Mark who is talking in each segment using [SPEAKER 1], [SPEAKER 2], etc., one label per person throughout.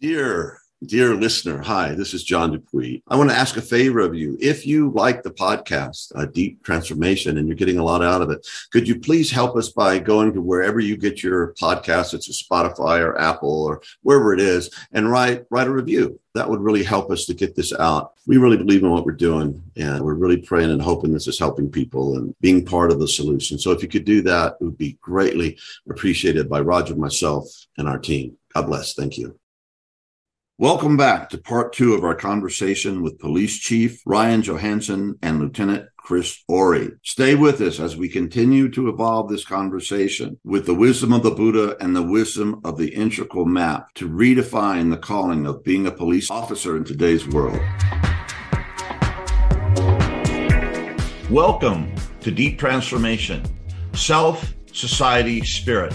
[SPEAKER 1] Dear, dear listener, hi, this is John Dupuy. I want to ask a favor of you. If you like the podcast, A Deep Transformation, and you're getting a lot out of it, could you please help us by going to wherever you get your podcast? It's a Spotify or Apple or wherever it is, and write write a review. That would really help us to get this out. We really believe in what we're doing, and we're really praying and hoping this is helping people and being part of the solution. So if you could do that, it would be greatly appreciated by Roger, myself, and our team. God bless. Thank you. Welcome back to part two of our conversation with Police Chief Ryan Johansen and Lieutenant Chris Orrey. Stay with us as we continue to evolve this conversation with the wisdom of the Buddha and the wisdom of the integral map to redefine the calling of being a police officer in today's world. Welcome to Deep Transformation, Self, Society, Spirit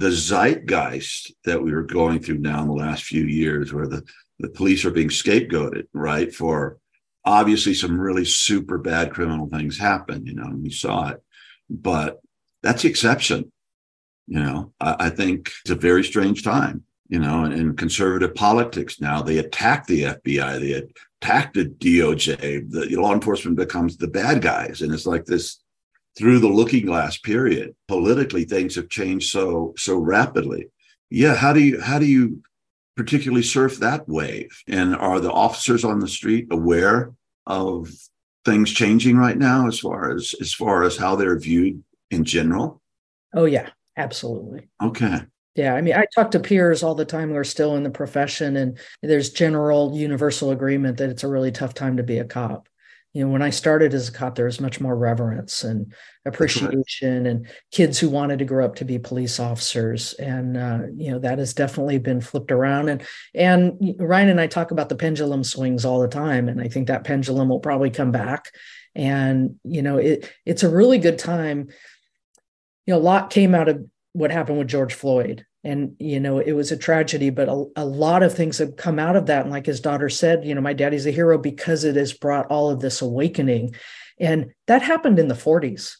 [SPEAKER 1] the zeitgeist that we were going through now in the last few years, where the, the police are being scapegoated, right? For obviously some really super bad criminal things happen, you know, and we saw it. But that's the exception. You know, I, I think it's a very strange time, you know, in, in conservative politics now. They attack the FBI, they attack the DOJ, the law enforcement becomes the bad guys. And it's like this through the looking glass period politically things have changed so so rapidly. Yeah how do you how do you particularly surf that wave? And are the officers on the street aware of things changing right now as far as as far as how they're viewed in general?
[SPEAKER 2] Oh yeah absolutely.
[SPEAKER 1] Okay.
[SPEAKER 2] Yeah, I mean, I talk to peers all the time who are still in the profession, and there's general universal agreement that it's a really tough time to be a cop you know when i started as a cop there was much more reverence and appreciation and kids who wanted to grow up to be police officers. And uh, you know that has definitely been flipped around. And and ryan and i talk about the pendulum swings all the time and i think that pendulum will probably come back. And you know it it's a really good time. You know a lot came out of what happened with george floyd and you know it was a tragedy but a, a, lot of things have come out of that. And like his daughter said you know my daddy's a hero because it has brought all of this awakening. And that happened in the 40s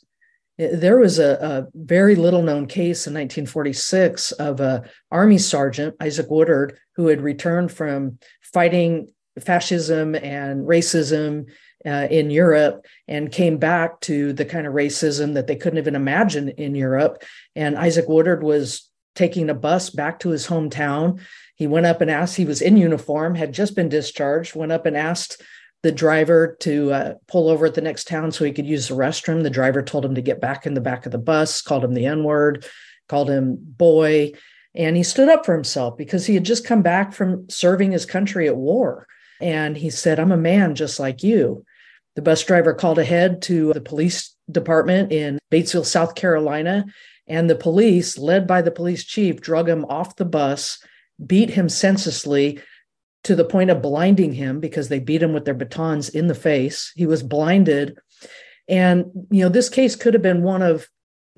[SPEAKER 2] there was a, a very little known case in 1946 of a army sergeant isaac woodard who had returned from fighting fascism and racism uh, in Europe and came back to the kind of racism that they couldn't even imagine in Europe. And Isaac Woodard was taking a bus back to his hometown. He went up and asked, he was in uniform, had just been discharged, went up and asked the driver to uh, pull over at the next town so he could use the restroom. The driver told him to get back in the back of the bus, called him the N word, called him boy. And he stood up for himself because he had just come back from serving his country at war. And he said, I'm a man just like you. The bus driver called ahead to the police department in Batesburg, South Carolina, and the police, led by the police chief, drug him off the bus, beat him senselessly to the point of blinding him because they beat him with their batons in the face. He was blinded. And, you know, this case could have been one of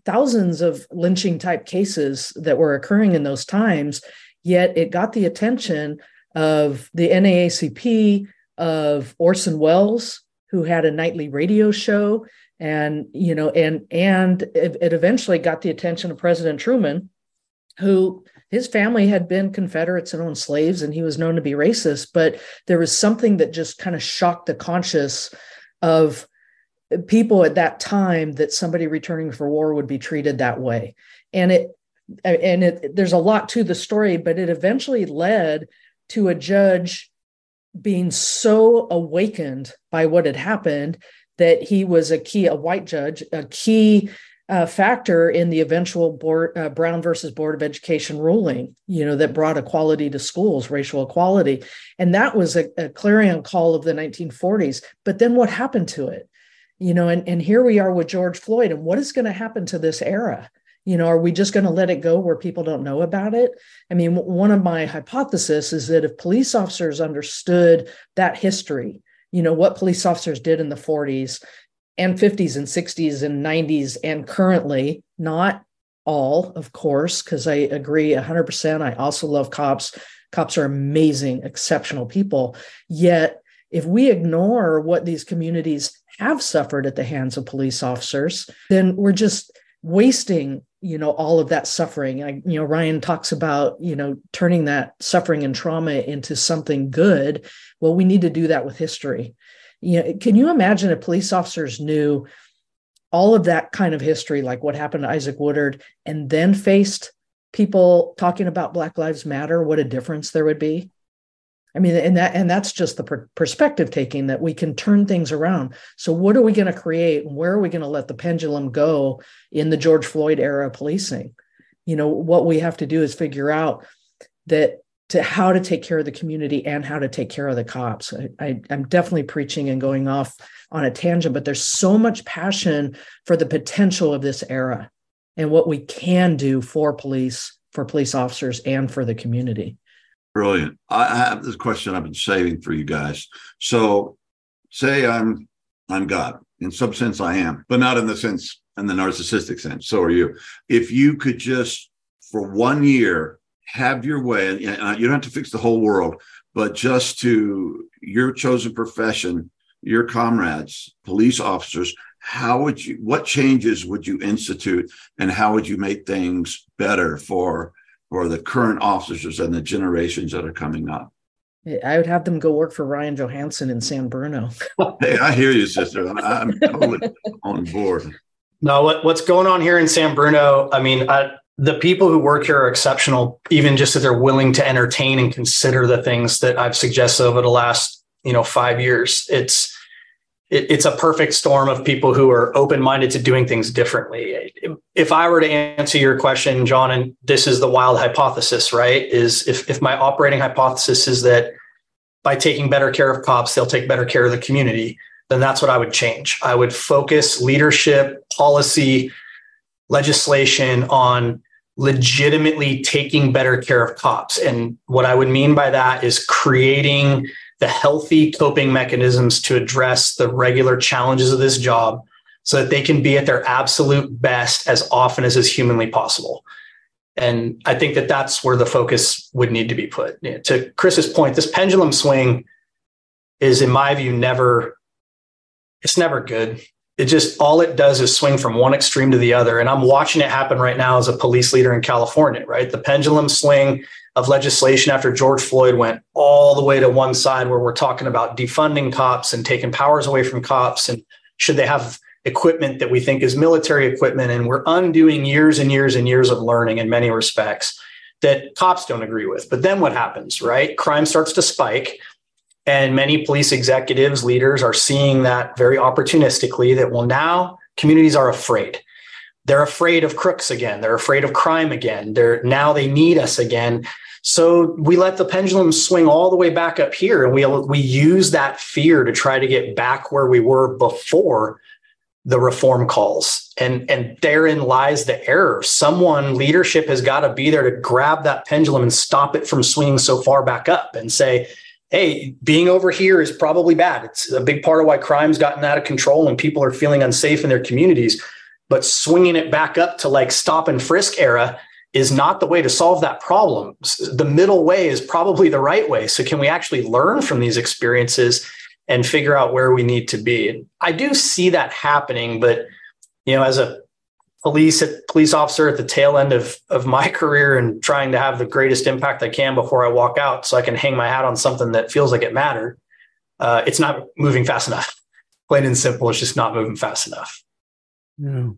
[SPEAKER 2] thousands of lynching type cases that were occurring in those times, yet it got the attention of the NAACP, of Orson Welles, who had a nightly radio show and you know and and it, it eventually got the attention of president truman who his family had been confederates and owned slaves and he was known to be racist. But there was something that just kind of shocked the conscious of people at that time that somebody returning for war would be treated that way. And it and it, there's a lot to the story but it eventually led to a judge being so awakened by what had happened that he was a key, a white judge, a key uh, factor in the eventual board, uh, Brown versus Board of Education ruling, you know, that brought equality to schools, racial equality. And that was a, a clarion call of the 1940s. But then what happened to it? You know, and, and here we are with George Floyd, and what is going to happen to this era? You know, are we just going to let it go where people don't know about it? I mean, one of my hypotheses is that if police officers understood that history, you know, what police officers did in the 40s and 50s and 60s and 90s and currently, not all, of course, because I agree 100%. I also love cops. Cops are amazing, exceptional people. Yet, if we ignore what these communities have suffered at the hands of police officers, then we're just wasting you know all of that suffering. I, you know ryan talks about you know turning that suffering and trauma into something good. Well we need to do that with history. You know can you imagine if police officers knew all of that kind of history like what happened to isaac woodard and then faced people talking about black lives matter what a difference there would be I mean, and that and that's just the per- perspective taking that we can turn things around. So, what are we going to create, and where are we going to let the pendulum go in the George Floyd era policing? You know, what we have to do is figure out that to how to take care of the community and how to take care of the cops. I, I, I'm definitely preaching and going off on a tangent, but there's so much passion for the potential of this era and what we can do for police, for police officers, and for the community.
[SPEAKER 1] Brilliant. I have this question I've been saving for you guys. So, say I'm I'm God. In some sense, I am, but not in the sense in the narcissistic sense. So are you. If you could just for one year have your way, and uh, you don't have to fix the whole world, but just to your chosen profession, your comrades, police officers, how would you? What changes would you institute, and how would you make things better for for the current officers and the generations that are coming up.
[SPEAKER 2] I would have them go work for Ryan Johansen in San Bruno.
[SPEAKER 1] hey, I hear you, sister. I'm, I'm totally on board.
[SPEAKER 3] No, what, what's going on here in San Bruno? I mean, I, the people who work here are exceptional, even just that they're willing to entertain and consider the things that I've suggested over the last, you know, five years. It's it, it's a perfect storm of people who are open minded to doing things differently. If I were to answer your question, John, and this is the wild hypothesis, right? Is if, if my operating hypothesis is that by taking better care of cops, they'll take better care of the community, then that's what I would change. I would focus leadership, policy, legislation on legitimately taking better care of cops. And what I would mean by that is creating the healthy coping mechanisms to address the regular challenges of this job so that they can be at their absolute best as often as is humanly possible. And I think that that's where the focus would need to be put. You know, to Chris's point, this pendulum swing is, in my view, never, it's never good. It just, all it does is swing from one extreme to the other. And I'm watching it happen right now as a police leader in California, right? The pendulum swing of legislation after George Floyd went all the way to one side where we're talking about defunding cops and taking powers away from cops and should they have equipment that we think is military equipment. And we're undoing years and years and years of learning in many respects that cops don't agree with. But then what happens, right? Crime starts to spike and many police executives, leaders are seeing that very opportunistically that well now communities are afraid. They're afraid of crooks again. They're afraid of crime again. They're now they need us again so we let the pendulum swing all the way back up here, and we we use that fear to try to get back where we were before the reform calls. And and therein lies the error. Someone leadership has got to be there to grab that pendulum and stop it from swinging so far back up and say, hey, being over here is probably bad. It's a big part of why crime's gotten out of control and people are feeling unsafe in their communities. But swinging it back up to like stop and frisk era is not the way to solve that problem. The middle way is probably the right way. So, can we actually learn from these experiences and figure out where we need to be? I do see that happening, but you know, as a police police officer at the tail end of of my career and trying to have the greatest impact I can before I walk out, so I can hang my hat on something that feels like it mattered. Uh, it's not moving fast enough. Plain and simple, it's just not moving fast enough.
[SPEAKER 1] Yeah.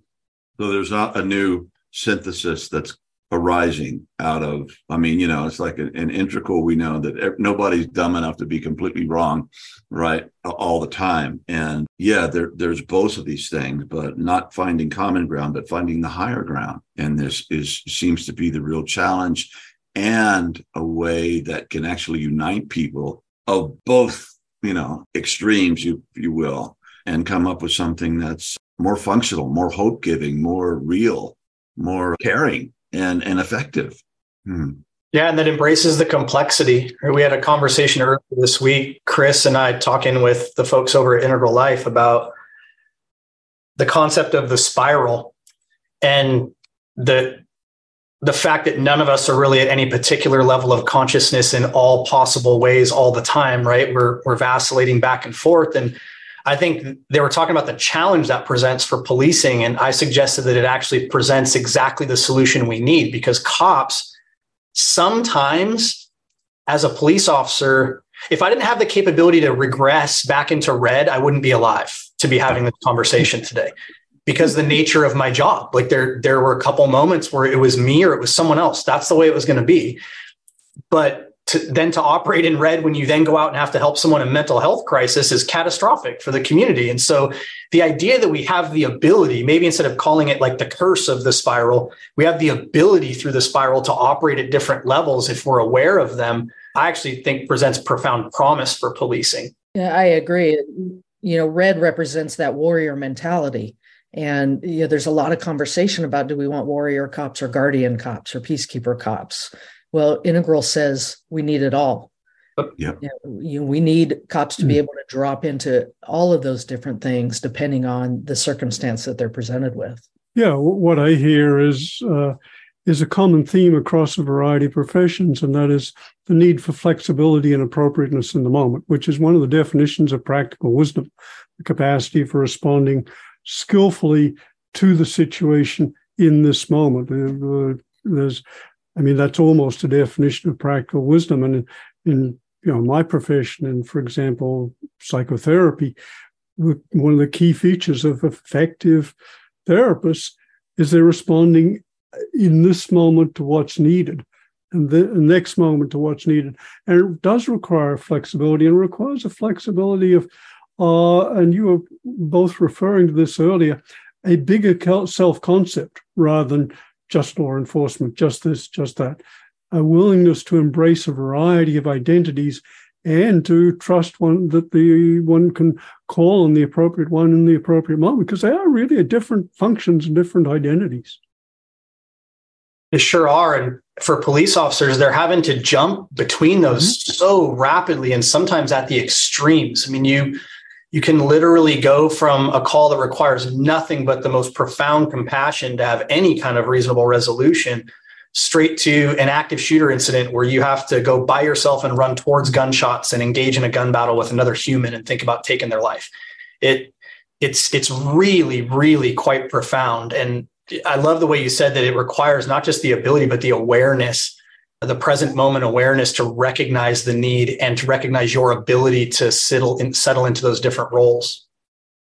[SPEAKER 1] So there's not a new synthesis that's arising out of i mean you know it's like an, an integral we know that nobody's dumb enough to be completely wrong right all the time. And yeah there, there's both of these things but not finding common ground but finding the higher ground. And this is seems to be the real challenge and a way that can actually unite people of both you know extremes you you will and come up with something that's more functional more hope giving more real more caring and, and effective.
[SPEAKER 3] Hmm. Yeah, and that embraces the complexity. We had a conversation earlier this week, Chris and I talking with the folks over at Integral Life about the concept of the spiral and the the fact that none of us are really at any particular level of consciousness in all possible ways all the time, right? We're we're vacillating back and forth. And I think they were talking about the challenge that presents for policing. And I suggested that it actually presents exactly the solution we need because cops sometimes as a police officer, if I didn't have the capability to regress back into red, I wouldn't be alive to be having this conversation today because the nature of my job. Like there, there were a couple moments where it was me or it was someone else. That's the way it was going to be. But to, then to operate in red when you then go out and have to help someone in mental health crisis is catastrophic for the community. And so the idea that we have the ability, maybe instead of calling it like the curse of the spiral, we have the ability through the spiral to operate at different levels if we're aware of them, I actually think presents profound promise for policing.
[SPEAKER 2] Yeah, I agree. You know, red represents that warrior mentality and you know, there's a lot of conversation about do we want warrior cops or guardian cops or peacekeeper cops? Well, Integral says we need it all.
[SPEAKER 1] Yeah.
[SPEAKER 2] You know, we need cops to be hmm. able to drop into all of those different things depending on the circumstance that they're presented with.
[SPEAKER 4] Yeah, what I hear is uh, is a common theme across a variety of professions, and that is the need for flexibility and appropriateness in the moment, which is one of the definitions of practical wisdom, the capacity for responding skillfully to the situation in this moment. Uh, there's, I mean, that's almost a definition of practical wisdom. And in, you know my profession, and for example, psychotherapy, one of the key features of effective therapists is they're responding in this moment to what's needed and the next moment to what's needed. And it does require flexibility and requires a flexibility of uh, and you were both referring to this earlier, a bigger self concept rather than just law enforcement, just this, just that. A willingness to embrace a variety of identities and to trust one that the one can call on the appropriate one in the appropriate moment because they are really different functions and different identities.
[SPEAKER 3] They sure are. And for police officers, they're having to jump between those mm-hmm. so rapidly and sometimes at the extremes. I mean, you you can literally go from a call that requires nothing but the most profound compassion to have any kind of reasonable resolution straight to an active shooter incident where you have to go by yourself and run towards gunshots and engage in a gun battle with another human and think about taking their life. It it's it's really really quite profound and I love the way you said that it requires not just the ability but the awareness the present moment awareness to recognize the need and to recognize your ability to settle in, settle into those different roles.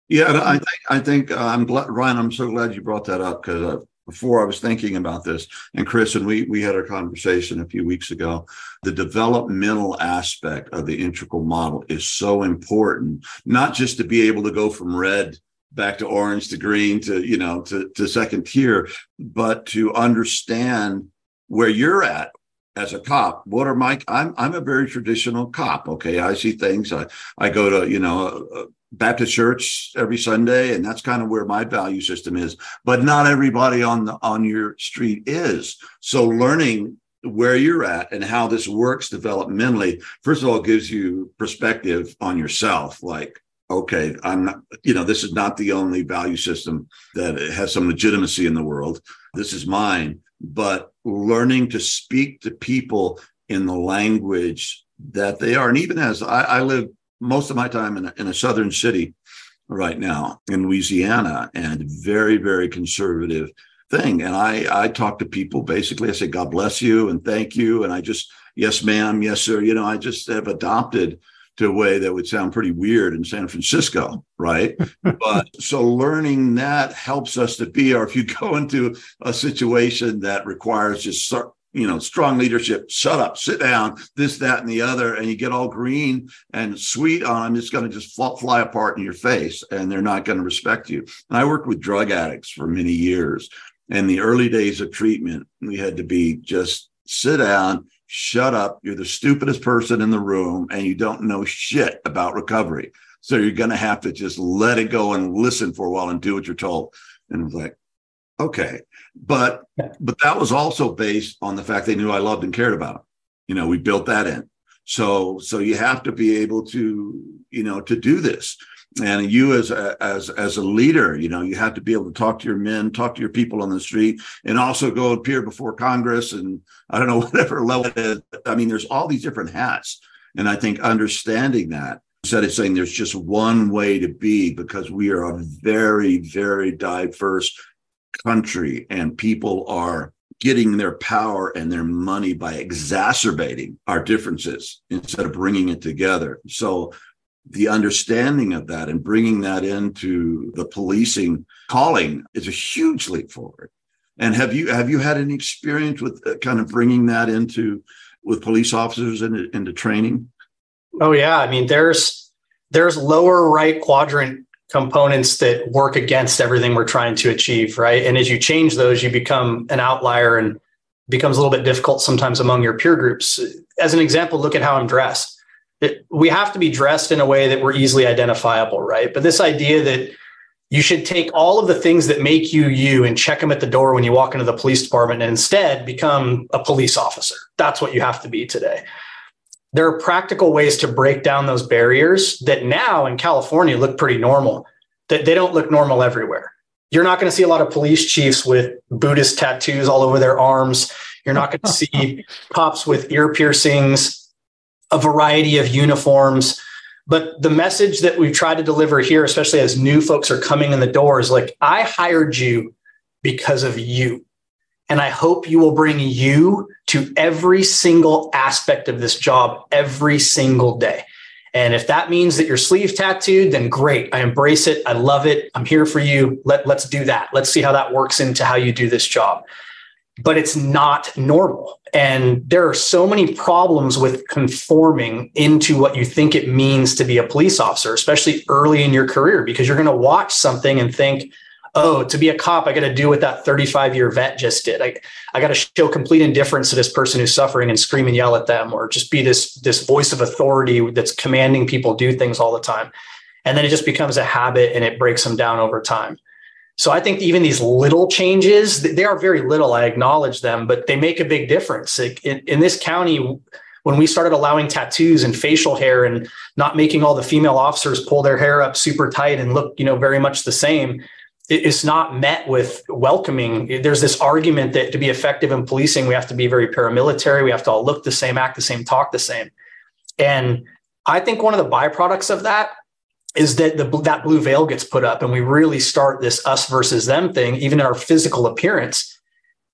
[SPEAKER 1] Yeah, I think I think uh, I'm glad, Ryan. I'm so glad you brought that up because uh, before I was thinking about this, and Chris and we we had a conversation a few weeks ago. The developmental aspect of the integral model is so important, not just to be able to go from red back to orange to green to you know to, to second tier, but to understand where you're at as a cop. What are my i'm i'm a very traditional cop okay? I see things. I i go to you know uh, baptist church every sunday and that's kind of where my value system is. But not everybody on the on your street is. So learning where you're at and how this works developmentally first of all gives you perspective on yourself like okay i'm not you know this is not the only value system that has some legitimacy in the world. This is mine but learning to speak to people in the language that they are. And even as I, I live most of my time in a, in a southern city right now in Louisiana, and very, very conservative thing. And I, I talk to people basically, I say, God bless you and thank you. And I just, yes, ma'am, yes, sir. You know, I just have adopted to a way that would sound pretty weird in San Francisco, right? but so learning that helps us to be, or if you go into a situation that requires just you know strong leadership shut up sit down this that and the other and you get all green and sweet on them it's going to just fly apart in your face and they're not going to respect you and i worked with drug addicts for many years and the early days of treatment we had to be just sit down shut up. You're the stupidest person in the room and you don't know shit about recovery. So you're going to have to just let it go and listen for a while and do what you're told. And it was like, Okay. But but that was also based on the fact they knew I loved and cared about them. You know, we built that in. So so you have to be able to, you know, to do this. And you as a, as as a leader, you know, you have to be able to talk to your men, talk to your people on the street, and also go appear before Congress and I don't know whatever level it is. I mean, there's all these different hats. And I think understanding that instead of saying there's just one way to be because we are a very, very diverse country and people are getting their power and their money by exacerbating our differences instead of bringing it together. So the understanding of that and bringing that into the policing calling is a huge leap forward. And have you have you had any experience with uh, kind of bringing that into with police officers into, into training?
[SPEAKER 3] Oh yeah, I mean there's there's lower right quadrant components that work against everything we're trying to achieve, right? And as you change those, you become an outlier and becomes a little bit difficult sometimes among your peer groups. As an example, look at how I'm dressed. It, we have to be dressed in a way that we're easily identifiable, right? But this idea that you should take all of the things that make you you and check them at the door when you walk into the police department and instead become a police officer. That's what you have to be today there are practical ways to break down those barriers that now in California look pretty normal, that they don't look normal everywhere. You're not going to see a lot of police chiefs with Buddhist tattoos all over their arms. You're not going to see cops with ear piercings, a variety of uniforms. But the message that we've tried to deliver here, especially as new folks are coming in the door, is like, I hired you because of you. And I hope you will bring you to every single aspect of this job every single day. And if that means that your sleeve tattooed, then great. I embrace it. I love it. I'm here for you. Let, let's do that. Let's see how that works into how you do this job. But it's not normal. And there are so many problems with conforming into what you think it means to be a police officer, especially early in your career, because you're going to watch something and think, oh, to be a cop, I got to do what that 35 year vet just did. I, I got to show complete indifference to this person who's suffering and scream and yell at them, or just be this, this voice of authority that's commanding people do things all the time. And then it just becomes a habit and it breaks them down over time. So I think even these little changes, they are very little. I acknowledge them, but they make a big difference. in, in this county, when we started allowing tattoos and facial hair and not making all the female officers pull their hair up super tight and look, you know, very much the same, it's not met with welcoming. There's this argument that to be effective in policing, we have to be very paramilitary. We have to all look the same, act the same, talk the same. And I think one of the byproducts of that is that the, that blue veil gets put up and we really start this us versus them thing, even in our physical appearance.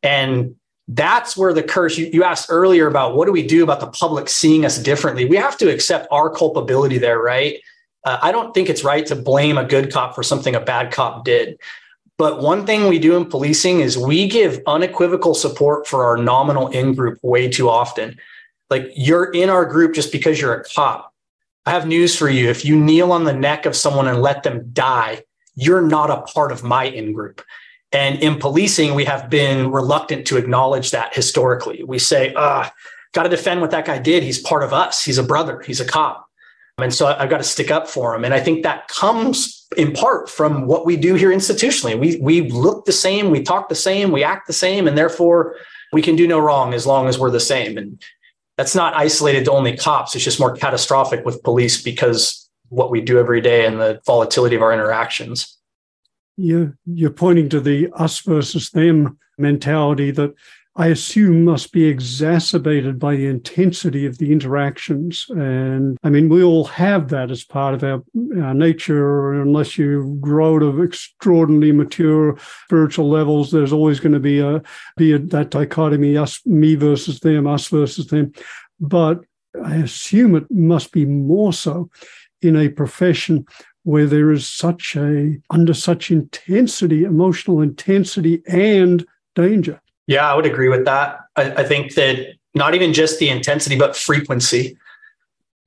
[SPEAKER 3] And that's where the curse you, you asked earlier about what do we do about the public seeing us differently? We have to accept our culpability there, right? Uh, I don't think it's right to blame a good cop for something a bad cop did. But one thing we do in policing is we give unequivocal support for our nominal in group way too often. Like you're in our group just because you're a cop. I have news for you. If you kneel on the neck of someone and let them die, you're not a part of my in group. And in policing, we have been reluctant to acknowledge that historically. We say, ah, got to defend what that guy did. He's part of us. He's a brother. He's a cop. And so I've got to stick up for him. And I think that comes in part from what we do here institutionally. We, we look the same, we talk the same, we act the same, and therefore we can do no wrong as long as we're the same. And that's not isolated to only cops. It's just more catastrophic with police because what we do every day and the volatility of our interactions.
[SPEAKER 4] You're, you're pointing to the us versus them mentality that I assume must be exacerbated by the intensity of the interactions. And I mean, we all have that as part of our, our nature, unless you grow to extraordinarily mature spiritual levels, there's always going to be a, be a, that dichotomy, us, me versus them, us versus them. But I assume it must be more so in a profession where there is such a, under such intensity, emotional intensity and danger.
[SPEAKER 3] Yeah, I would agree with that. I, I think that not even just the intensity, but frequency,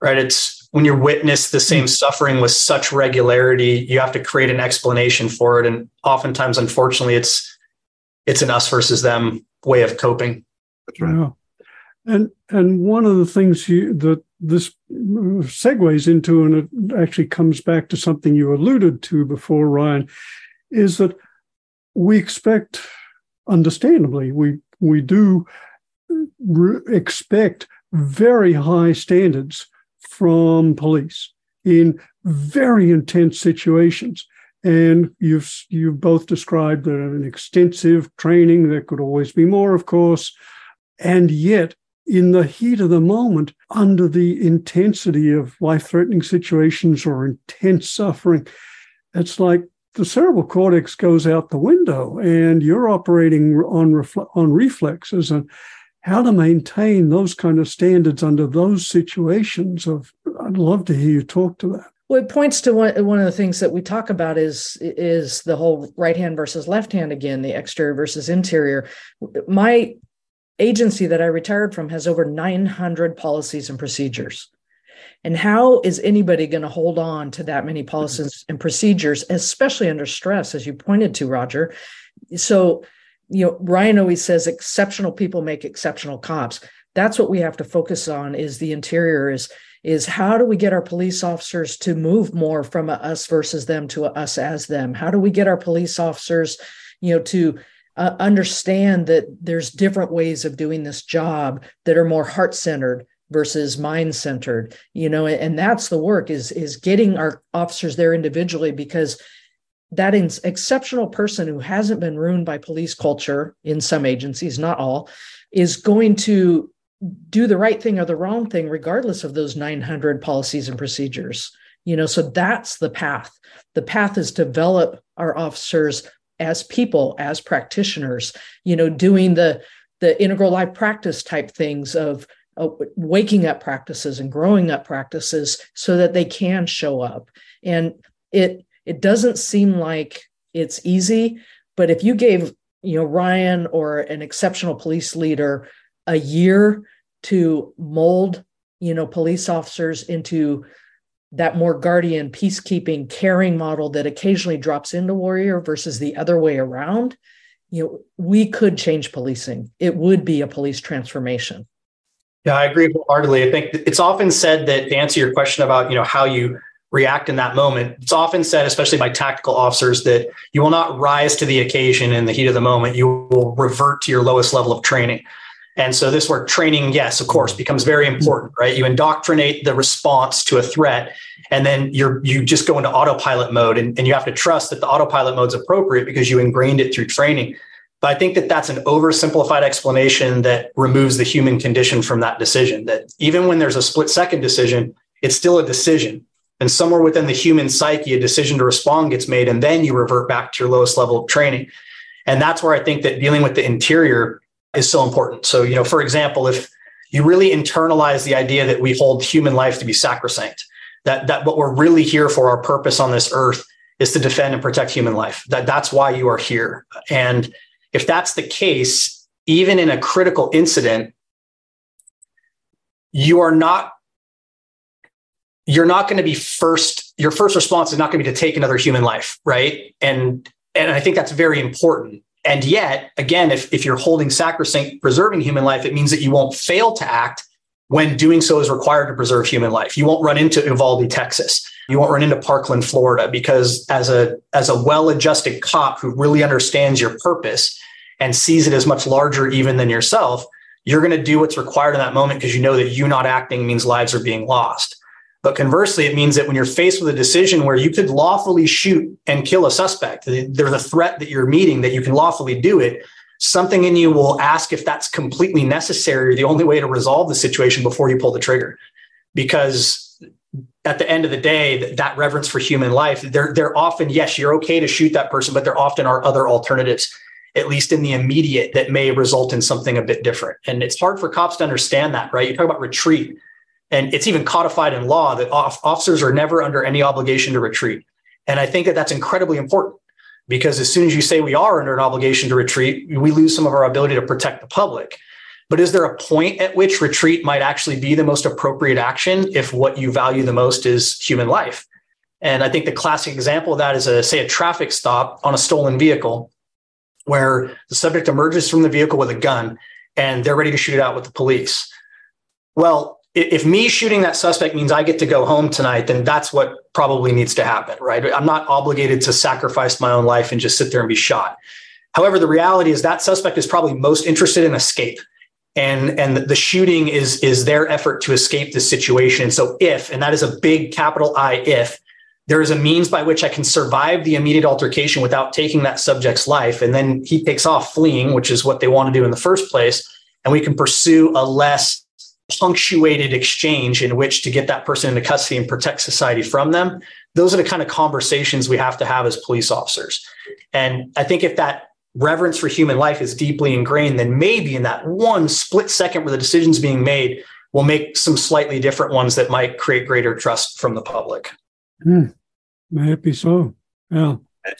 [SPEAKER 3] right? It's when you witness the same hmm. suffering with such regularity, you have to create an explanation for it. And oftentimes, unfortunately, it's it's an us versus them way of coping.
[SPEAKER 4] That's right. Yeah. And and one of the things you that this segues into, and it actually comes back to something you alluded to before, Ryan, is that we expect understandably, we we do re- expect very high standards from police in very intense situations. And you've you've both described an extensive training. There could always be more, of course, and yet in the heat of the moment, under the intensity of life-threatening situations or intense suffering, it's like the cerebral cortex goes out the window, and you're operating on on reflexes and how to maintain those kind of standards under those situations of i'd love to hear you talk to that.
[SPEAKER 2] Well it points to one, one of the things that we talk about is is the whole right hand versus left hand again the exterior versus interior. My agency that i retired from has over 900 policies and procedures and how is anybody going to hold on to that many policies and procedures especially under stress as you pointed to roger so you know, Ryan always says exceptional people make exceptional cops. That's what we have to focus on is the interior is is how do we get our police officers to move more from a us versus them to a us as them? How do we get our police officers, you know, to uh, understand that there's different ways of doing this job that are more heart centered versus mind centered you know and that's the work is is getting our officers there individually because that exceptional person who hasn't been ruined by police culture in some agencies, not all, is going to do the right thing or the wrong thing, regardless of those 900 policies and procedures. You know, so that's the path. The path is develop our officers as people, as practitioners, you know, doing the the integral life practice type things of uh, waking up practices and growing up practices so that they can show up. And it it doesn't seem like it's easy, but if you gave, you know, Ryan or an exceptional police leader a year to mold, you know, police officers into that more guardian peacekeeping caring model that occasionally drops into warrior versus the other way around you know we could change policing it would be a police transformation
[SPEAKER 3] yeah i agree wholeheartedly i think it's often said that to answer your question about you know how you react in that moment. It's often said, especially by tactical officers, that you will not rise to the occasion in the heat of the moment. You will revert to your lowest level of training. And so this work training, yes, of course, becomes very important, right? You indoctrinate the response to a threat, and then you're you just go into autopilot mode, and, and you have to trust that the autopilot mode is appropriate because you ingrained it through training. But I think that that's an oversimplified explanation that removes the human condition from that decision. That even when there's a split second decision, it's still a decision and somewhere within the human psyche, a decision to respond gets made, and then you revert back to your lowest level of training. And that's where I think that dealing with the interior is so important. So, you know, for example, if you really internalize the idea that we hold human life to be sacrosanct, that that what we're really here for, our purpose on this earth, is to defend and protect human life. That that's why you are here. And if that's the case, even in a critical incident, you are not you're not going to be first your first response is not going to be to take another human life right? And and i think that's very important. And yet again if, if you're holding sacrosanct preserving human life it means that you won't fail to act when doing so is required to preserve human life. You won't run into uvalde texas. You won't run into parkland florida because as a as a well-adjusted cop who really understands your purpose and sees it as much larger even than yourself you're going to do what's required in that moment because you know that you not acting means lives are being lost but conversely, it means that when you're faced with a decision where you could lawfully shoot and kill a suspect, there's a threat that you're meeting that you can lawfully do it. Something in you will ask if that's completely necessary or the only way to resolve the situation before you pull the trigger. Because at the end of the day, that reverence for human life, they're, they're often, yes, you're okay to shoot that person, but there often are other alternatives, at least in the immediate, that may result in something a bit different. And it's hard for cops to understand that, right? You talk about retreat and it's even codified in law that officers are never under any obligation to retreat. And I think that that's incredibly important because as soon as you say we are under an obligation to retreat, we lose some of our ability to protect the public. But is there a point at which retreat might actually be the most appropriate action if what you value the most is human life? And I think the classic example of that is a say a traffic stop on a stolen vehicle where the subject emerges from the vehicle with a gun and they're ready to shoot it out with the police. Well, if me shooting that suspect means I get to go home tonight, then that's what probably needs to happen, right? I'm not obligated to sacrifice my own life and just sit there and be shot. However, the reality is that suspect is probably most interested in escape. And, and the shooting is, is their effort to escape this situation. So if, and that is a big capital I if, there is a means by which I can survive the immediate altercation without taking that subject's life. And then he takes off fleeing, which is what they want to do in the first place. And we can pursue a less punctuated exchange in which to get that person into custody and protect society from them. Those are the kind of conversations we have to have as police officers. And I think if that reverence for human life is deeply ingrained, then maybe in that one split second where the decision's being made, we'll make some slightly different ones that might create greater trust from the public.
[SPEAKER 4] Hmm. Maybe so. Yeah.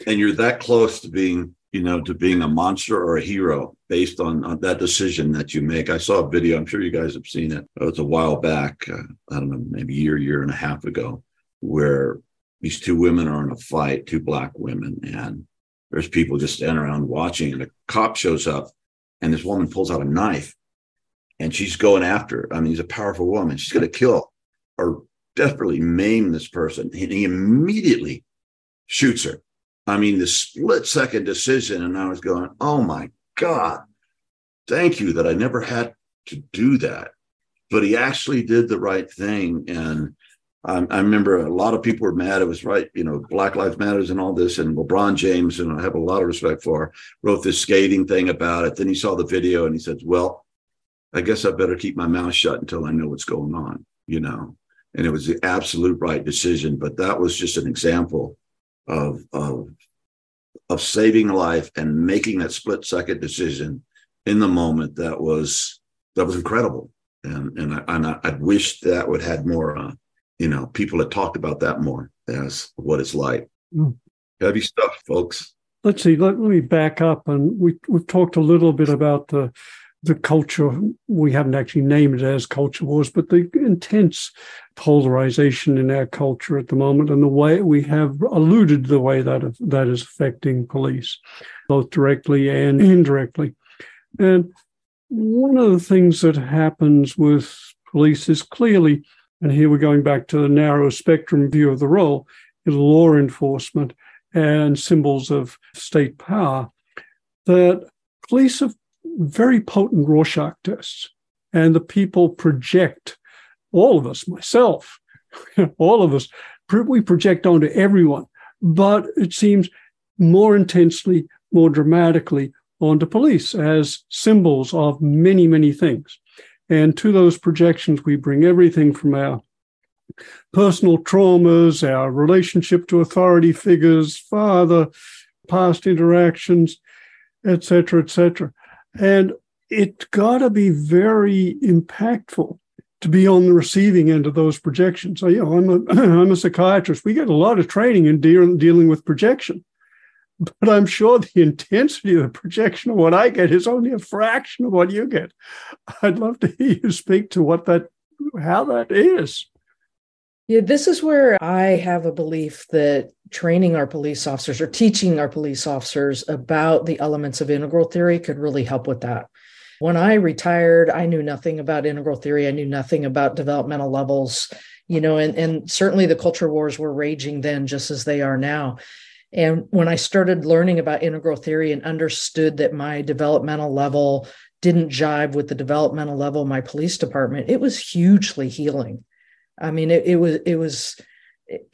[SPEAKER 1] And you're that close to being, you know, to being a monster or a hero based on, on that decision that you make. I saw a video. I'm sure you guys have seen it. It was a while back. Uh, I don't know, maybe a year, year and a half ago, where these two women are in a fight, two black women, and there's people just standing around watching. And a cop shows up, and this woman pulls out a knife, and she's going after. I mean, she's a powerful woman. She's going to kill or desperately maim this person. And he immediately shoots her. I mean, the split second decision. And I was going, oh my God, thank you that I never had to do that. But he actually did the right thing. And I, I remember a lot of people were mad. It was right, you know, Black Lives Matters and all this. And LeBron James, and I have a lot of respect for, wrote this scathing thing about it. Then he saw the video and he said, well, I guess I better keep my mouth shut until I know what's going on, you know and it was the absolute right decision. But that was just an example of of of saving life and making that split second decision in the moment that was that was incredible. And and I and I, I wish that would had more uh, you know people had talked about that more as what it's like. Mm. Heavy stuff, folks.
[SPEAKER 4] Let's see. Let, let me back up, and we we've talked a little bit about the the culture, we haven't actually named it as culture wars, but the intense polarization in our culture at the moment and the way we have alluded to the way that that is affecting police, both directly and indirectly. And one of the things that happens with police is clearly, and here we're going back to the narrow spectrum view of the role, is law enforcement and symbols of state power, that police have very potent Rorschach tests. And the people project, all of us, myself, all of us, we project onto everyone. But it seems more intensely, more dramatically onto police as symbols of many, many things. And to those projections, we bring everything from our personal traumas, our relationship to authority figures, father, past interactions, etc., etc. And it's got to be very impactful to be on the receiving end of those projections. So, you know, I'm a, I'm a psychiatrist. We get a lot of training in deal, dealing with projection, but I'm sure the intensity of the projection of what I get is only a fraction of what you get. I'd love to hear you speak to what that, how that is.
[SPEAKER 2] Yeah, this is where I have a belief that training our police officers or teaching our police officers about the elements of integral theory could really help with that. When I retired, I knew nothing about integral theory. I knew nothing about developmental levels, you know, and, and certainly the culture wars were raging then, just as they are now. And when I started learning about integral theory and understood that my developmental level didn't jive with the developmental level of my police department, it was hugely healing I mean, it, it was it was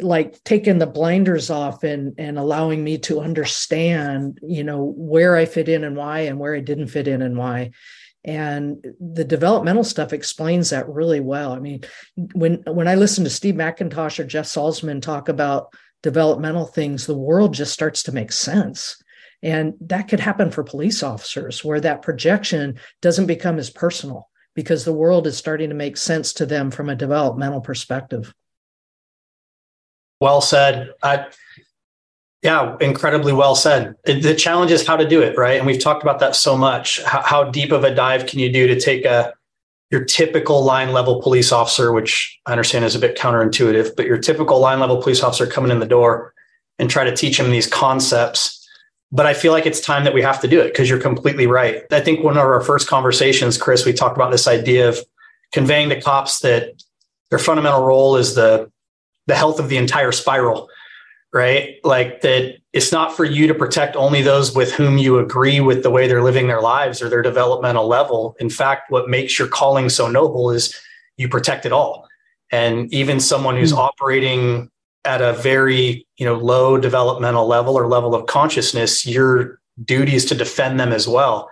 [SPEAKER 2] like taking the blinders off and and allowing me to understand, you know, where I fit in and why, and where I didn't fit in and why. And the developmental stuff explains that really well. I mean, when when I listen to Steve McIntosh or Jeff Salzman talk about developmental things, the world just starts to make sense. And that could happen for police officers where that projection doesn't become as personal because the world is starting to make sense to them from a developmental perspective.
[SPEAKER 3] Well said. I, yeah, incredibly well said. The challenge is how to do it, right? And we've talked about that so much. How, how deep of a dive can you do to take a your typical line level police officer, which I understand is a bit counterintuitive, but your typical line level police officer coming in the door and try to teach them these concepts but I feel like it's time that we have to do it because you're completely right. I think one of our first conversations, Chris, we talked about this idea of conveying to cops that their fundamental role is the the health of the entire spiral, right? Like that it's not for you to protect only those with whom you agree with the way they're living their lives or their developmental level. In fact, what makes your calling so noble is you protect it all. And even someone who's mm-hmm. operating at a very, you know, low developmental level or level of consciousness, your duty is to defend them as well.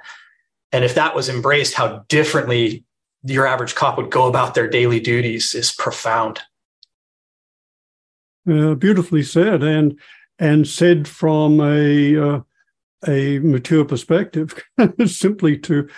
[SPEAKER 3] And if that was embraced, how differently your average cop would go about their daily duties is profound.
[SPEAKER 4] Uh, beautifully said, and and said from a uh, a mature perspective, simply to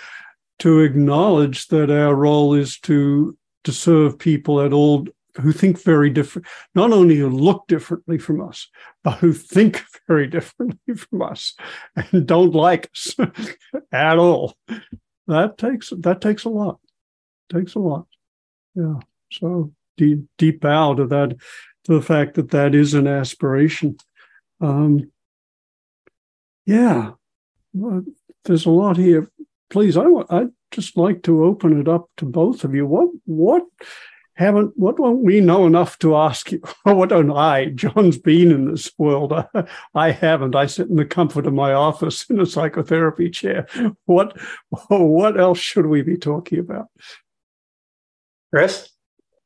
[SPEAKER 4] to acknowledge that our role is to to serve people at all who think very different, not only who look differently from us, but who think very differently from us and don't like us at all. That takes that takes a lot. Takes a lot. Yeah. So deep deep bow to that, to the fact that that is an aspiration. Um, yeah, there's a lot here. Please, I I just like to open it up to both of you. What what haven't what don't we know enough to ask you? what don't I? John's been in this world. I haven't. I sit in the comfort of my office in a psychotherapy chair. What what else should we be talking about?
[SPEAKER 3] Chris?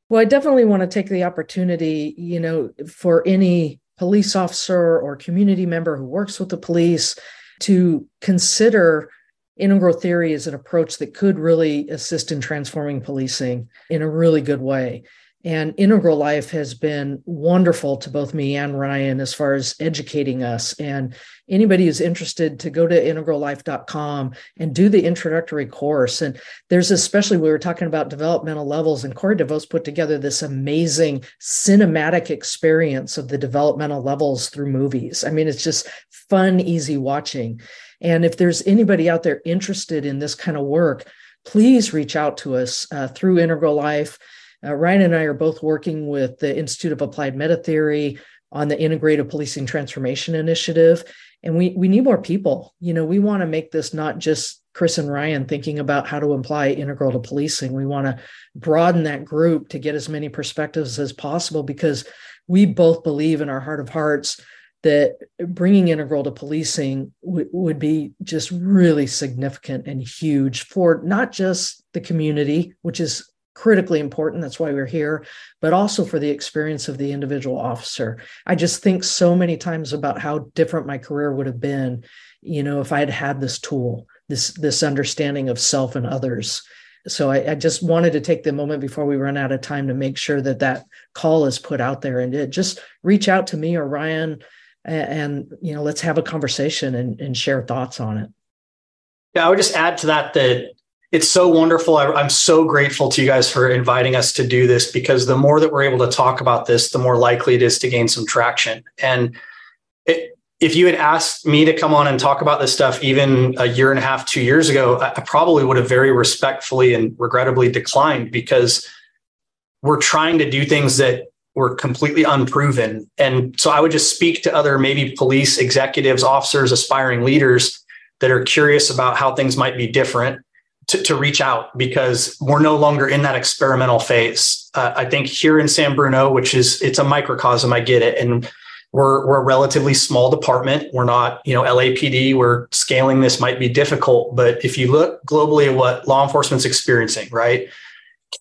[SPEAKER 2] Well, I definitely want to take the opportunity, you know, for any police officer or community member who works with the police to consider integral theory as an approach that could really assist in transforming policing in a really good way. And Integral Life has been wonderful to both me and Ryan as far as educating us. And anybody who's interested to go to integrallife.com and do the introductory course. And there's especially, we were talking about developmental levels, and Corey DeVos put together this amazing cinematic experience of the developmental levels through movies. I mean, it's just fun, easy watching. And if there's anybody out there interested in this kind of work, please reach out to us uh, through Integral Life. Uh, Ryan and I are both working with the Institute of Applied Meta Theory on the Integrative Policing Transformation Initiative. And we, we need more people. You know, we want to make this not just Chris and Ryan thinking about how to apply integral to policing. We want to broaden that group to get as many perspectives as possible because we both believe in our heart of hearts that bringing integral to policing w- would be just really significant and huge for not just the community, which is critically important. That's why we're here, but also for the experience of the individual officer. I just think so many times about how different my career would have been, you know, if I had had this tool, this this understanding of self and others. So I, I just wanted to take the moment before we run out of time to make sure that that call is put out there and just reach out to me or Ryan and, and you know let's have a conversation and, and share thoughts on it.
[SPEAKER 3] Yeah, I would just add to that that it's so wonderful. I, am so grateful to you guys for inviting us to do this because the more that we're able to talk about this, the more likely it is to gain some traction. And it, if you had asked me to come on and talk about this stuff even a year and a half, two years ago, I probably would have very respectfully and regrettably declined because we're trying to do things that were completely unproven. And so I would just speak to other maybe police executives, officers, aspiring leaders that are curious about how things might be different to, to reach out because we're no longer in that experimental phase. Uh, I think here in San Bruno, which is it's a microcosm, I get it, and we're we're a relatively small department. We're not you know LAPD. We're scaling this might be difficult, but if you look globally at what law enforcement's experiencing, right,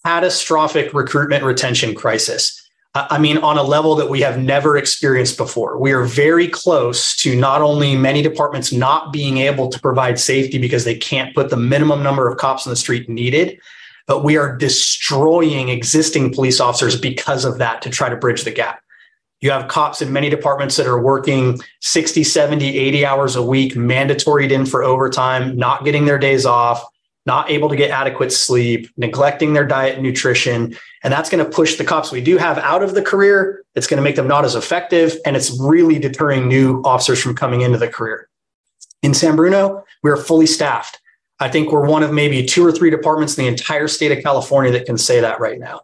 [SPEAKER 3] catastrophic recruitment retention crisis I mean, on a level that we have never experienced before. We are very close to not only many departments not being able to provide safety because they can't put the minimum number of cops on the street needed, but we are destroying existing police officers because of that to try to bridge the gap. You have cops in many departments that are working 60, 70, 80 hours a week, mandatoried in for overtime, not getting their days off not able to get adequate sleep, neglecting their diet and nutrition. And that's going to push the cops we do have out of the career. It's going to make them not as effective. And it's really deterring new officers from coming into the career. In San Bruno, we're fully staffed. I think we're one of maybe two or three departments in the entire state of California that can say that right now.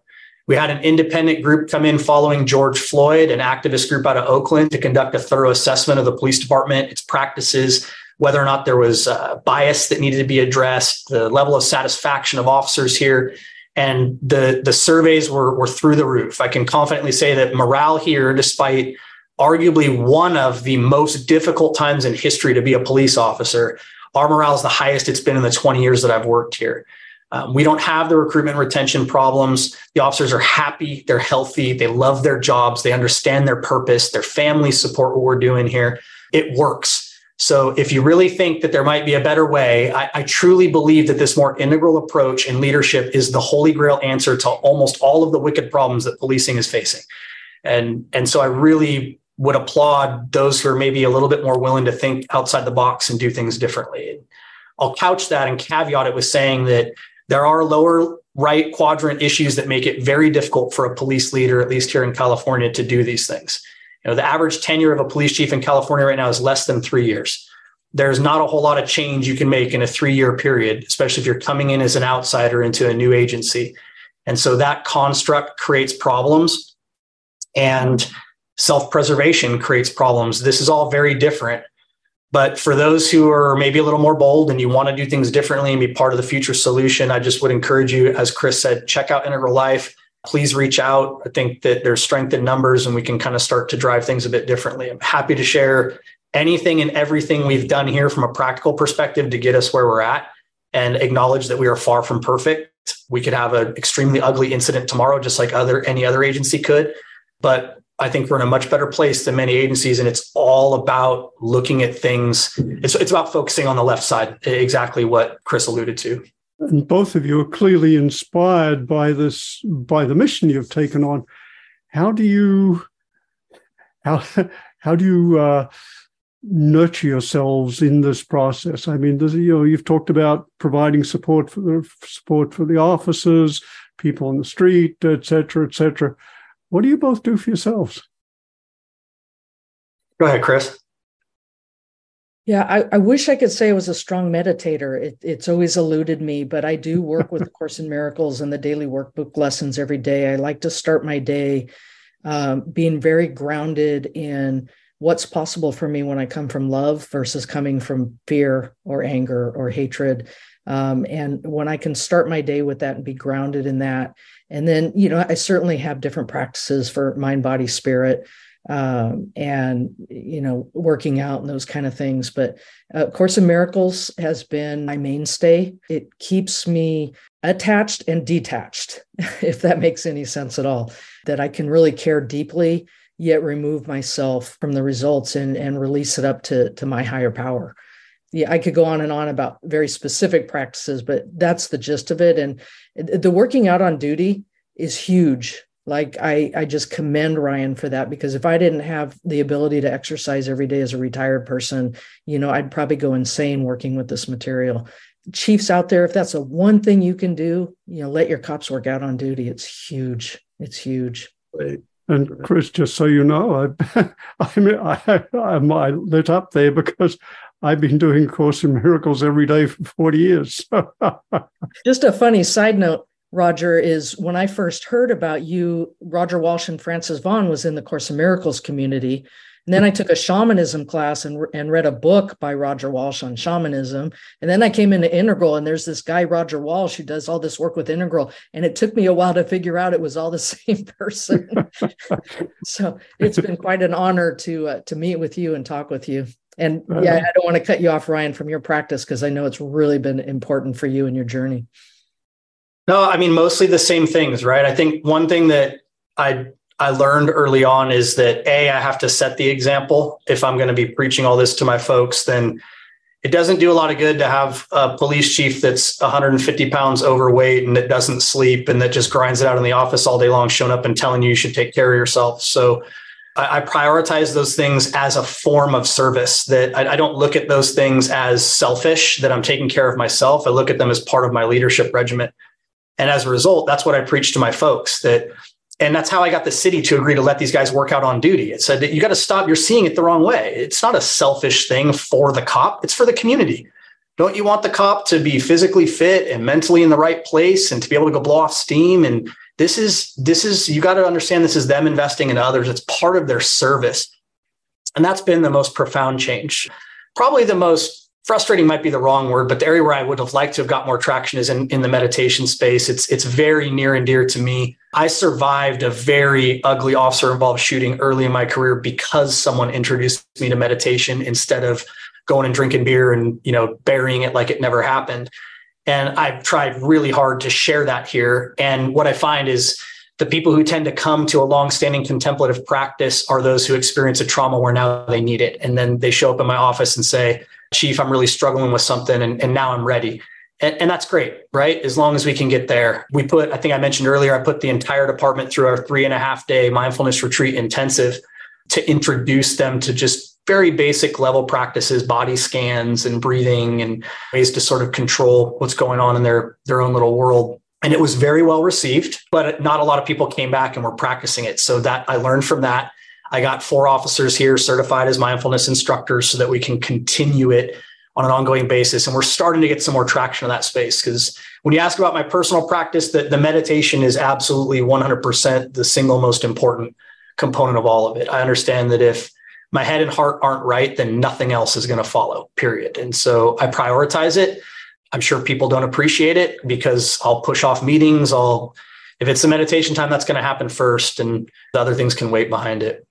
[SPEAKER 3] We had an independent group come in following George Floyd, an activist group out of Oakland, to conduct a thorough assessment of the police department, its practices, whether or not there was uh, bias that needed to be addressed, the level of satisfaction of officers here. And the, the surveys were, were through the roof. I can confidently say that morale here, despite arguably one of the most difficult times in history to be a police officer. Our morale is the highest it's been in the 20 years that I've worked here. Um, we don't have the recruitment retention problems. The officers are happy, they're healthy, they love their jobs, they understand their purpose, their families support what we're doing here. It works. So, if you really think that there might be a better way, I, I truly believe that this more integral approach in leadership is the holy grail answer to almost all of the wicked problems that policing is facing. And, and so, I really would applaud those who are maybe a little bit more willing to think outside the box and do things differently. I'll couch that and caveat it with saying that there are lower right quadrant issues that make it very difficult for a police leader, at least here in California, to do these things. You know, the average tenure of a police chief in California right now is less than three years. There's not a whole lot of change you can make in a three year period, especially if you're coming in as an outsider into a new agency. And so that construct creates problems and self preservation creates problems. This is all very different. But for those who are maybe a little more bold and you want to do things differently and be part of the future solution, I just would encourage you, as Chris said, check out Integral Life. Please reach out. I think that there's strength in numbers and we can kind of start to drive things a bit differently. I'm happy to share anything and everything we've done here from a practical perspective to get us where we're at and acknowledge that we are far from perfect. We could have an extremely ugly incident tomorrow, just like other any other agency could. But I think we're in a much better place than many agencies, and it's all about looking at things. It's it's about focusing on the left side, exactly what Chris alluded to.
[SPEAKER 4] And both of you are clearly inspired by this by the mission you've taken on. How do you how how do you uh, nurture yourselves in this process? I mean, you know, you've talked about providing support for the support for the officers, people on the street, etc cetera, et cetera what do you both do for yourselves?
[SPEAKER 3] Go ahead, Chris.
[SPEAKER 2] Yeah, I, I, wish I could say I was a strong meditator. It, it's always eluded me, but I do work with the Course in Miracles and the daily workbook lessons every day. I like to start my day um, being very grounded in what's possible for me when I come from love versus coming from fear or anger or hatred. Um, and when I can start my day with that and be grounded in that, and then, you know, I certainly have different practices for mind, body, spirit, um, and, you know, working out and those kind of things. But uh, Course in Miracles has been my mainstay. It keeps me attached and detached, if that makes any sense at all, that I can really care deeply, yet remove myself from the results and, and release it up to, to my higher power yeah, I could go on and on about very specific practices, but that's the gist of it. And the working out on duty is huge. Like I, I just commend Ryan for that because if I didn't have the ability to exercise every day as a retired person, you know, I'd probably go insane working with this material. Chiefs out there, if that's a one thing you can do, you know, let your cops work out on duty. It's huge. It's huge.
[SPEAKER 4] Right. And Chris, just so you know, I, I, mean, I, I, I lit up there because I've been doing Course in Miracles every day for 40 years.
[SPEAKER 2] Just a funny side note, Roger, is when I first heard about you, Roger Walsh and Frances Vaughan was in the Course in Miracles community. And then I took a shamanism class and, and read a book by Roger Walsh on shamanism. And then I came into Integral, and there's this guy, Roger Walsh, who does all this work with Integral. And it took me a while to figure out it was all the same person. so it's been quite an honor to uh, to meet with you and talk with you. And yeah, I don't want to cut you off, Ryan, from your practice because I know it's really been important for you in your journey.
[SPEAKER 3] No, I mean mostly the same things, right? I think one thing that I I learned early on is that a I have to set the example. If I'm going to be preaching all this to my folks, then it doesn't do a lot of good to have a police chief that's 150 pounds overweight and that doesn't sleep and that just grinds it out in the office all day long, showing up and telling you you should take care of yourself. So I, prioritize those things as a form of service that I, I don't look at those things as selfish, that I'm taking care of myself. I look at them as part of my leadership regimen. And as a result, that's what I preached to my folks that, and that's how I got the city to agree to let these guys work out on duty. It said that you got to stop, you're seeing it the wrong way. It's not a selfish thing for the cop, it's for the community. Don't you want the cop to be physically fit and mentally in the right place and to be able to go blow off steam and this is this is you got to understand this is them investing in others it's part of their service and that's been the most profound change probably the most frustrating might be the wrong word, but the area where I would have liked to have got more traction is in, in the meditation space. It's it's very near and dear to me. I survived a very ugly officer involved shooting early in my career because someone introduced me to meditation instead of going and drinking beer and you know burying it like it never happened. And I've tried really hard to share that here. And what I find is the people who tend to come to a long-standing contemplative practice are those who experience a trauma where now they need it. And then they show up in my office and say, Chief, I'm really struggling with something and, and now I'm ready. And, and, that's great, right? As long as we can get there. We put, I think I mentioned earlier, I put the entire department through our three and a half day mindfulness retreat intensive to introduce them to just very basic level practices, body scans and breathing and ways to sort of control what's going on in their, their own little world. And it was very well received, but not a lot of people came back and were practicing it. So that I learned from that I got four officers here certified as mindfulness instructors so that we can continue it on an ongoing basis. And we're starting to get some more traction in that space because when you ask about my personal practice, the, the meditation is absolutely 100% the single most important component of all of it. I understand that if my head and heart aren't right, then nothing else is going to follow, period. And so I prioritize it. I'm sure people don't appreciate it because I'll push off meetings. I'll, if it's the meditation time, that's going to happen first, and the other things can wait behind it.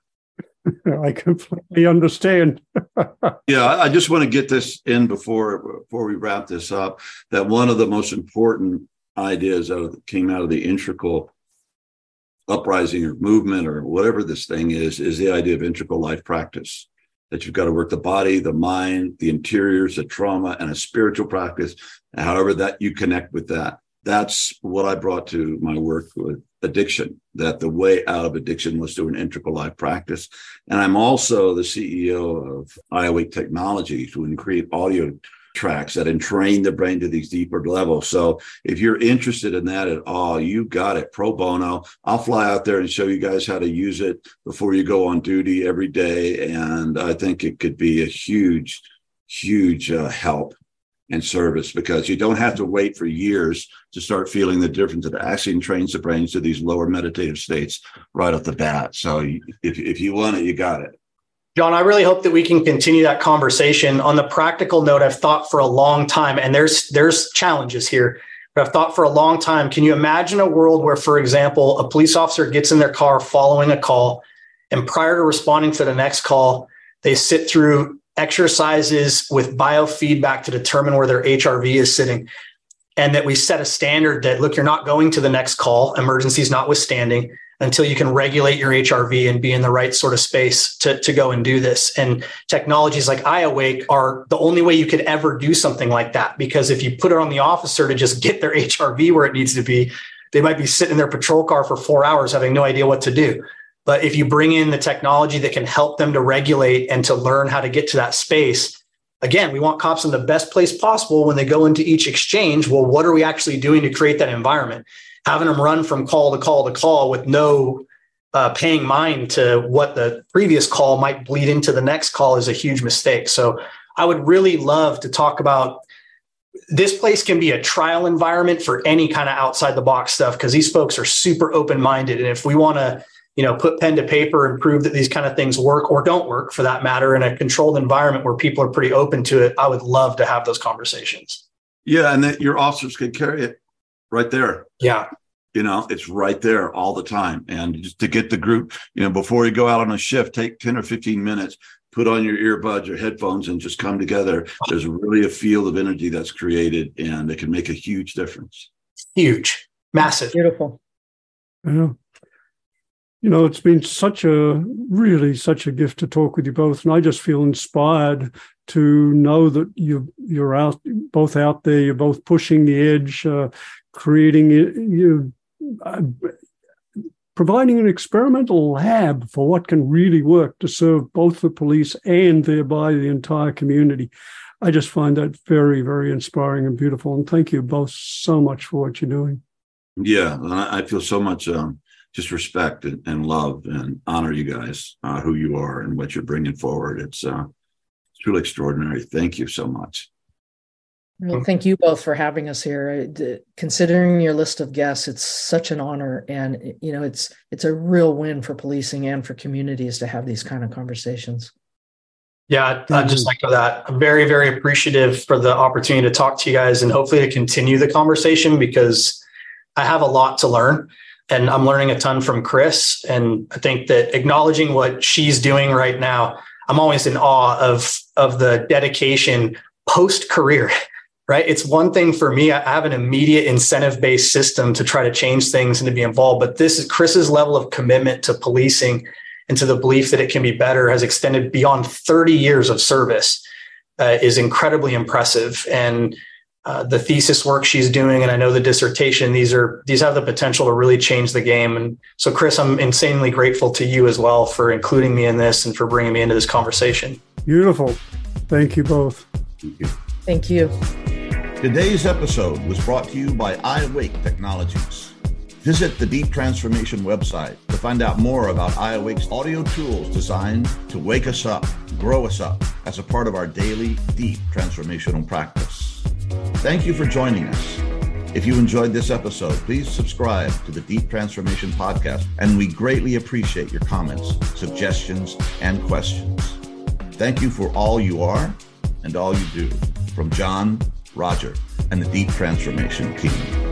[SPEAKER 4] I completely understand.
[SPEAKER 1] yeah, I just want to get this in before before we wrap this up. That one of the most important ideas of, came out of the integral uprising or movement or whatever this thing is is the idea of integral life practice. That you've got to work the body, the mind, the interiors, the trauma, and a spiritual practice. However, that you connect with that. That's what I brought to my work with addiction, that the way out of addiction was through an integral life practice. And I'm also the CEO of iAwake Technologies, who can create audio tracks that entrain the brain to these deeper levels. So if you're interested in that at all, you got it pro bono. I'll fly out there and show you guys how to use it before you go on duty every day. And I think it could be a huge, huge uh, help and service because you don't have to wait for years to start feeling the difference. It actually trains the brains to these lower meditative states right off the bat. So if, if you want it, you got it.
[SPEAKER 3] John, I really hope that we can continue that conversation. On the practical note, I've thought for a long time, and there's there's challenges here, but I've thought for a long time. Can you imagine a world where, for example, a police officer gets in their car following a call, and prior to responding to the next call, they sit through exercises with biofeedback to determine where their HRV is sitting. And that we set a standard that, look, you're not going to the next call, emergencies notwithstanding, until you can regulate your HRV and be in the right sort of space to, to go and do this. And technologies like iAwake are the only way you could ever do something like that. Because if you put it on the officer to just get their HRV where it needs to be, they might be sitting in their patrol car for four hours having no idea what to do. But if you bring in the technology that can help them to regulate and to learn how to get to that space, again, we want cops in the best place possible when they go into each exchange. Well, what are we actually doing to create that environment? Having them run from call to call to call with no uh, paying mind to what the previous call might bleed into the next call is a huge mistake. So I would really love to talk about this place can be a trial environment for any kind of outside the box stuff because these folks are super open minded. And if we want to you know put pen to paper and prove that these kind of things work or don't work for that matter in a controlled environment where people are pretty open to it i would love to have those conversations.
[SPEAKER 1] Yeah and that your officers can carry it right there.
[SPEAKER 3] Yeah.
[SPEAKER 1] You know it's right there all the time. And just to get the group you know before you go out on a shift take 10 or 15 minutes put on your earbuds or headphones and just come together. There's really a field of energy that's created and it can make a huge difference.
[SPEAKER 3] Huge. Massive.
[SPEAKER 2] Beautiful.
[SPEAKER 4] Yeah you know, it's been such a really such a gift to talk with you both, and I just feel inspired to know that you you're out both out there. You're both pushing the edge, uh, creating you. Uh, providing an experimental lab for what can really work to serve both the police and thereby the entire community. I just find that very, very inspiring and beautiful. And thank you both so much for what you're doing.
[SPEAKER 1] Yeah, I feel so much um, just respect and, and love and honor you guys, uh, who you are and what you're bringing forward. It's uh, it's really extraordinary. Thank you so much.
[SPEAKER 2] Well, thank you both for having us here. Considering your list of guests, it's such an honor, and you know it's it's a real win for policing and for communities to have these kind of conversations.
[SPEAKER 3] Yeah, I'd just like that. I'm very, very appreciative for the opportunity to talk to you guys and hopefully to continue the conversation because I have a lot to learn and I'm learning a ton from Chris. And I think that acknowledging what she's doing right now, I'm always in awe of, of the dedication post career, right? It's one thing for me. I have an immediate incentive based system to try to change things and to be involved. But this is Chris's level of commitment to policing and to the belief that it can be better has extended beyond 30 years of service uh, is incredibly impressive. And uh, the thesis work she's doing, and I know the dissertation. These are these have the potential to really change the game. And so, Chris, I'm insanely grateful to you as well for including me in this and for bringing me into this conversation.
[SPEAKER 4] Beautiful. Thank you both.
[SPEAKER 5] Thank you.
[SPEAKER 2] Thank you.
[SPEAKER 1] Today's episode was brought to you by iAwake Technologies. Visit the Deep Transformation website to find out more about iAwake's audio tools designed to wake us up, grow us up as a part of our daily deep transformational practice. Thank you for joining us. If you enjoyed this episode, please subscribe to the Deep Transformation Podcast, and we greatly appreciate your comments, suggestions, and questions. Thank you for all you are and all you do. From John, Roger, and the Deep Transformation team.